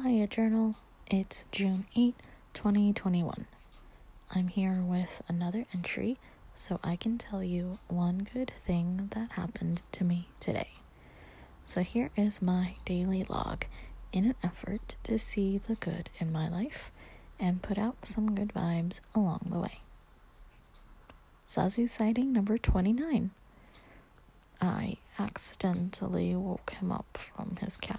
Hiya Journal. It's June 8, 2021. I'm here with another entry so I can tell you one good thing that happened to me today. So here is my daily log in an effort to see the good in my life and put out some good vibes along the way. Zazu sighting number 29. I accidentally woke him up from his catnap.